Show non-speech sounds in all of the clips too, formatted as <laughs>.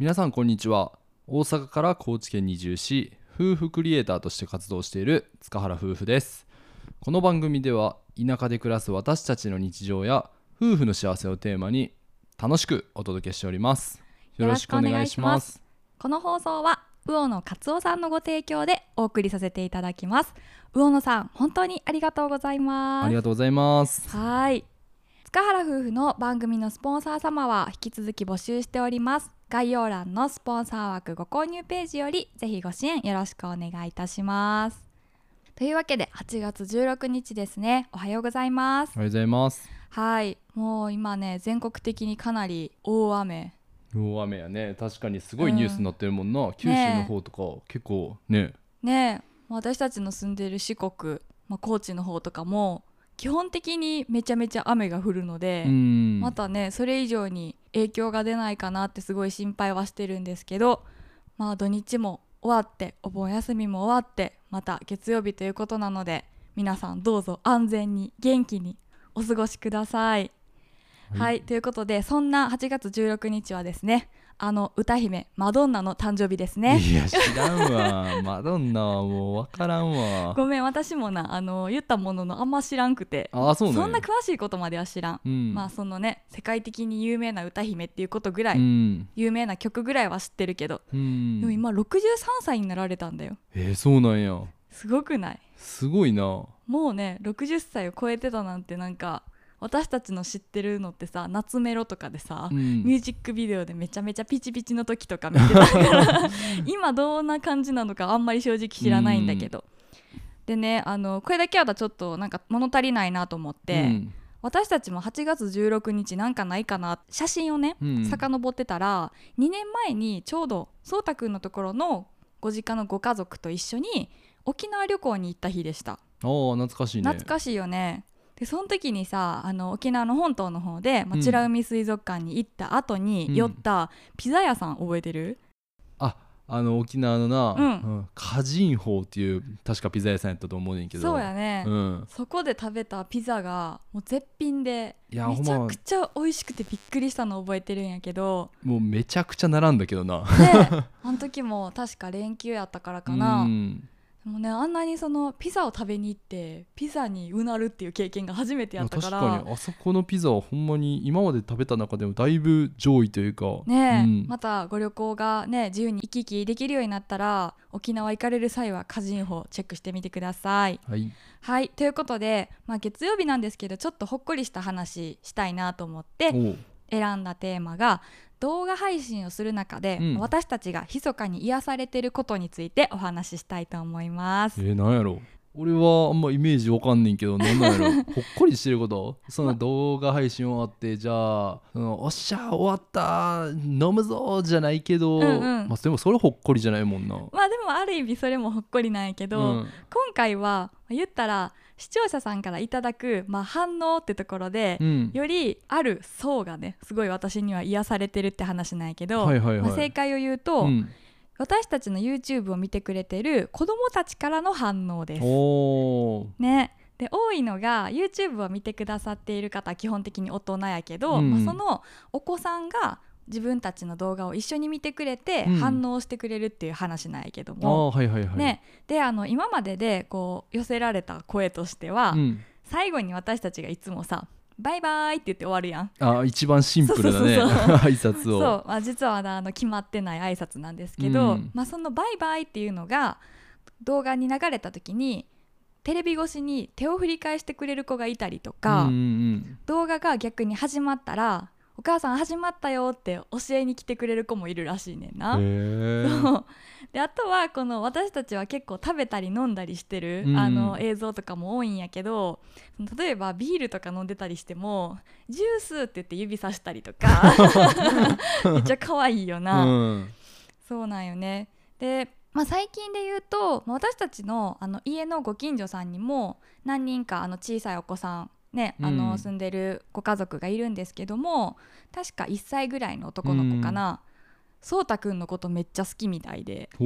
皆さんこんにちは。大阪から高知県に移住し夫婦クリエイターとして活動している塚原夫婦です。この番組では田舎で暮らす私たちの日常や夫婦の幸せをテーマに楽しくお届けしております。よろしくお願いします。この放送は魚野勝夫さんのご提供でお送りさせていただきます。魚野さん本当にありがとうございます。ありがとうございます。はい。塚原夫婦の番組のスポンサー様は引き続き募集しております概要欄のスポンサー枠ご購入ページよりぜひご支援よろしくお願いいたします。というわけで8月16日ですね。おはようございます。おはようございます。はい。もう今ね全国的にかなり大雨。大雨やね。確かにすごいニュースになってるもんな、九州の方とか結構ね。ね。え私たちの住んでる四国、まあ、高知の方とかも基本的にめちゃめちゃ雨が降るので、うんまたねそれ以上に影響が出ないかなってすごい心配はしてるんですけどまあ土日も終わってお盆休みも終わってまた月曜日ということなので皆さんどうぞ安全に元気にお過ごしください。はい、ということでそんな8月16日はですねあの歌姫マドンナの誕生日ですね。いや知らんわ。<laughs> マドンナはもう分からんわ。ごめん私もなあの言ったもののあんま知らんくて。ああそうなんや。そんな詳しいことまでは知らん、うん。まあそのね世界的に有名な歌姫っていうことぐらい、うん。有名な曲ぐらいは知ってるけど、うん。でも今63歳になられたんだよ。えー、そうなんや。すごくない？すごいな。もうね60歳を超えてたなんてなんか私たちの知ってるのってさ夏メロとかでさ、うん。ミュージックビデオでめちゃめちゃピチピチの時とか見てたから <laughs> 今どんな感じなのかあんまり正直知らないんだけど、でねあのこれだけはちょっとなんか物足りないなと思って、うん。私たちも8月16日なんかないかな写真をね、うん。遡ってたら2年前にちょうどそうたくんのところのご実家のご家族と一緒に沖縄旅行に行った日でした、懐かしいね。懐かしいよねでその時にさあの沖縄の本島の方でまあ美ら海水族館に行った後に寄ったピザ屋さん覚えてる、ああの沖縄のな、うん。歌人坊っていう確かピザ屋さんやったと思うねんけど。そうやね、うん。そこで食べたピザがもう絶品でめちゃくちゃ美味しくてびっくりしたの覚えてるんやけど。もうめちゃくちゃ並んだけどな。で <laughs> あの時も確か連休やったからかな、うんでもねあんなにそのピザを食べに行ってピザにうなるっていう経験が初めてやったか確からに。あそこのピザはほんまに今まで食べた中でもだいぶ上位というか。ねえ、うん。またご旅行がね自由に行き来できるようになったら沖縄行かれる際は歌人法チェックしてみてください。はい。はいということで、まあ、月曜日なんですけどちょっとほっこりした話したいなと思って選んだテーマが動画配信をする中で、うん。私たちが密かに癒されてることについてお話ししたいと思います。えー、なんやろ。俺はあんまイメージわかんねんけどなんなんやろ。<laughs> ほっこりしてること。その動画配信終わってじゃあそのおっしゃ終わった飲むぞじゃないけど、うんうん。まあ、でもそれほっこりじゃないもんな。まあでもある意味それもほっこりなんやけど、うん。今回は言ったら視聴者さんからいただく、まあ、反応ってところで、うん。よりある層がねすごい私には癒されてるって話なんやけど、はいはいはい。まあ、正解を言うと、うん。私たちの YouTube を見てくれてる子どもたちからの反応です。ね。で多いのが YouTube を見てくださっている方は基本的に大人やけど、うん。まあ、そのお子さんが自分たちの動画を一緒に見てくれてうん。反応してくれるっていう話なんやけどあも、ーはいはいはい。ね、であの今まででこう寄せられた声としては、うん、最後に私たちがいつもさ「バイバイ」って言って終わるやん。あー一番シンプルなね。<laughs> 挨拶そをう、まあ、実はあの決まってない挨拶なんですけど、うん。まあ、その「バイバイ」っていうのが動画に流れた時にテレビ越しに手を振り返してくれる子がいたりとか、うんうん。動画が逆に始まったら「お母さん始まったよ」って教えに来てくれる子もいるらしいねんな。そう。であとはこの私たちは結構食べたり飲んだりしてる、うん。あの映像とかも多いんやけど例えばビールとか飲んでたりしても「ジュース」って言って指さしたりとか <laughs> めっちゃ可愛いよな、うん。そうなんよね。で、まあ、最近で言うとまあ私たちのあの家のご近所さんにも何人かあの小さいお子さんね、あうん。の住んでるご家族がいるんですけども確か1歳ぐらいの男の子かな、そうたくんのことめっちゃ好きみたいで。<laughs>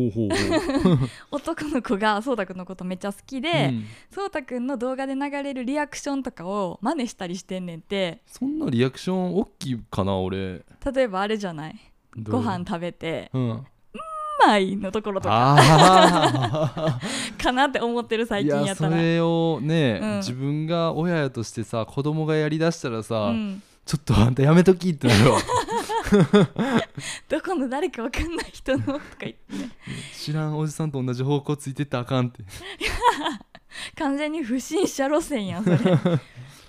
男の子がそうたくんのことめっちゃ好きで、うん。そうたくんの動画で流れるリアクションとかを真似したりしてんねんって。そんなリアクション大きいかな俺。例えばあれじゃない？ご飯食べて。うんうまいのところとか。あ <laughs> かなって思ってるあ最近やったら。それをね、うん。自分が親やとしてさ子供がやりだしたらさ、うん、ちょっとあんたやめときってなるわ。<laughs> どこの誰かわかんない人のとか言って知らんおじさんと同じ方向ついてったらあかんって。<laughs> 完全に不審者路線やんそれ。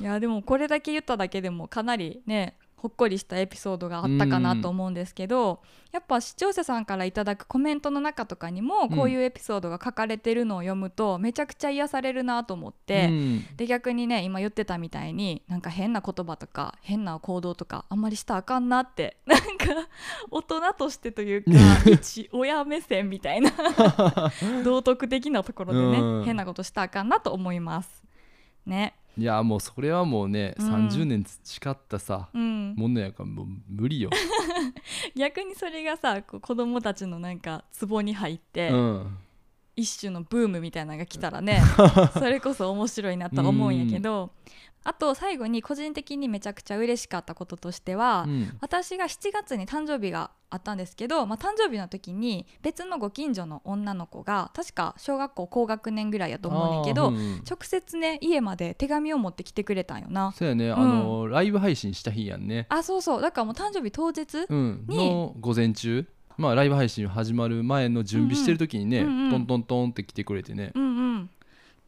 いやでもこれだけ言っただけでもかなりねほっこりしたエピソードがあったかなと思うんですけどやっぱ視聴者さんからいただくコメントの中とかにもこういうエピソードが書かれてるのを読むとめちゃくちゃ癒されるなと思って、うんで逆にね今言ってたみたいになんか変な言葉とか変な行動とかあんまりしたらあかんなって <laughs> なんか大人としてというか一親目線みたいな <laughs> 道徳的なところでね、うん変なことしたらあかんなと思います。ね。いやもうそれはもうね、うん。30年培ったさうん、ものやからもう無理よ、<laughs> 逆にそれがさ子供たちのなんかツボに入って、うん、一種のブームみたいなのが来たらね <laughs> それこそ面白いなと思うんやけどあと最後に個人的にめちゃくちゃ嬉しかったこととしては、うん。私が7月に誕生日があったんですけど、まあ、誕生日の時に別のご近所の女の子が確か小学校高学年ぐらいやと思うねんけど、うんうん直接ね家まで手紙を持ってきてくれたんよな。そうやね、あのライブ配信した日やんね、あそうそう。だからもう誕生日当日、うん、にの午前中まあライブ配信始まる前の準備してる時にね、うんうんトントントンって来てくれてね、うんうん。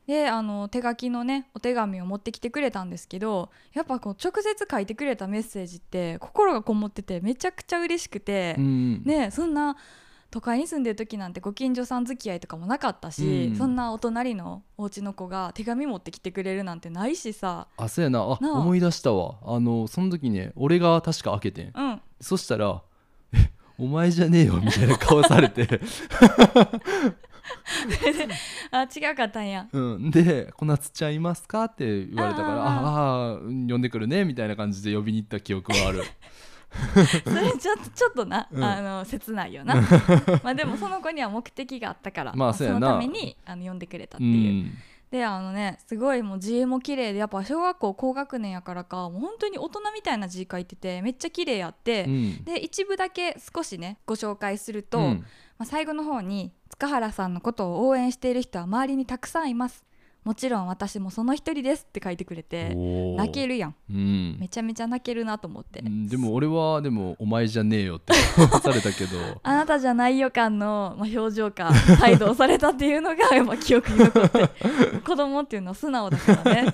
であの手書きのねお手紙を持ってきてくれたんですけどやっぱこう直接書いてくれたメッセージって心がこもっててめちゃくちゃ嬉しくて、うんねそんな都会に住んでる時なんてご近所さん付き合いとかもなかったし、うんそんなお隣のお家の子が手紙持ってきてくれるなんてないしさ。あそうやな。あ思い出したわ。あのその時ね俺が確か開けてん。うん。そしたら「えお前じゃねえよ」みたいな顔されて、あ違うかったんや。うん、で「小夏ちゃんいますか?」って言われたから「ああ呼んでくるね」みたいな感じで呼びに行った記憶はある。<laughs> それちょっとちょっとな、うん。あの切ないよな。<laughs> まあでもその子には目的があったから、まあそのためにあの呼んでくれたってう。いう、んであのねすごいもう字も綺麗でやっぱ小学校高学年やからかもう本当に大人みたいな字書いててめっちゃ綺麗やって、うん。で一部だけ少しねご紹介すると、うん。まあ、最後の方に塚原さんのことを応援している人は周りにたくさんいますもちろん私もその一人ですって書いてくれて泣けるやん。うん。めちゃめちゃ泣けるなと思って、うんでも俺はでも「お前じゃねえよ」って <laughs> 顔されたけど。あなたじゃないよ感の、まあ、表情か態度をされたっていうのがやっぱ記憶に残って <laughs> 子供っていうのは素直だからね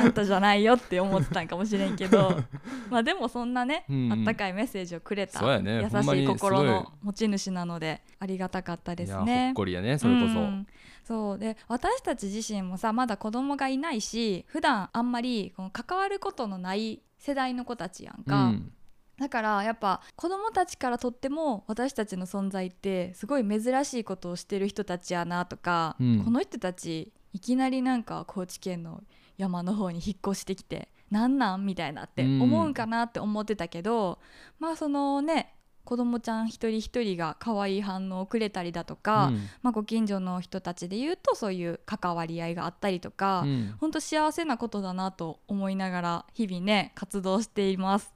あなたじゃないよって思ってたんかもしれんけど <laughs> まあでもそんなね、うん。うんあったかいメッセージをくれたね。優しい心の持ち主なのでありがたかったですね。っ。こりやねそれこそ、うん。そう。で私たち自身もさまだ子供がいないし普段あんまりこの関わることのない世代の子たちやんか、うん。だからやっぱ子供たちからとっても私たちの存在ってすごい珍しいことをしてる人たちやなとか、うん。この人たちいきなりなんか高知県の山の方に引っ越してきてなんなんみたいなってうん。思うんかなって思ってたけど、まあそのね子供ちゃん一人一人が可愛い反応をくれたりだとか、うん。まあ、ご近所の人たちで言うとそういう関わり合いがあったりとか、うん。本当幸せなことだなと思いながら日々ね活動しています。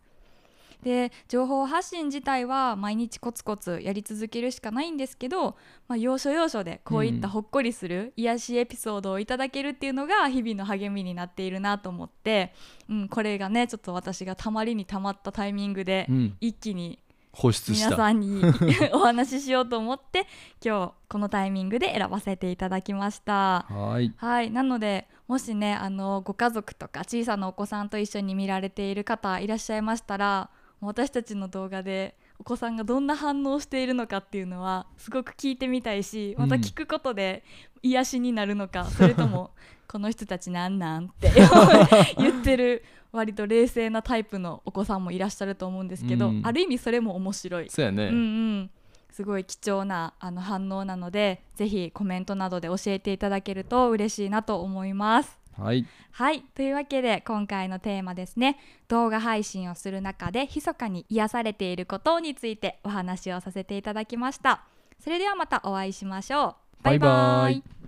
で情報発信自体は毎日コツコツやり続けるしかないんですけど、まあ、要所要所でこういったほっこりする癒しエピソードをいただけるっていうのが日々の励みになっているなと思って、うん、これがねちょっと私がたまりにたまったタイミングでうん。一気に放出した。皆さんに <laughs> <laughs> お話ししようと思って今日このタイミングで選ばせていただきました。はーい。はい、なのでもしねあのご家族とか小さなお子さんと一緒に見られている方いらっしゃいましたら私たちの動画でお子さんがどんな反応をしているのかっていうのはすごく聞いてみたいしまた聞くことで癒しになるのか、<laughs> それともこの人たちなんなんって <laughs> 言ってる割と冷静なタイプのお子さんもいらっしゃると思うんですけど、うんある意味それも面白い。そうやね、うんうん、すごい貴重なあの反応なのでぜひコメントなどで教えていただけると嬉しいなと思います。はい。はい。というわけで今回のテーマですね。動画配信をする中で密かに癒されていることについてお話をさせていただきました。それではまたお会いしましょう。バイバイ。バイバイ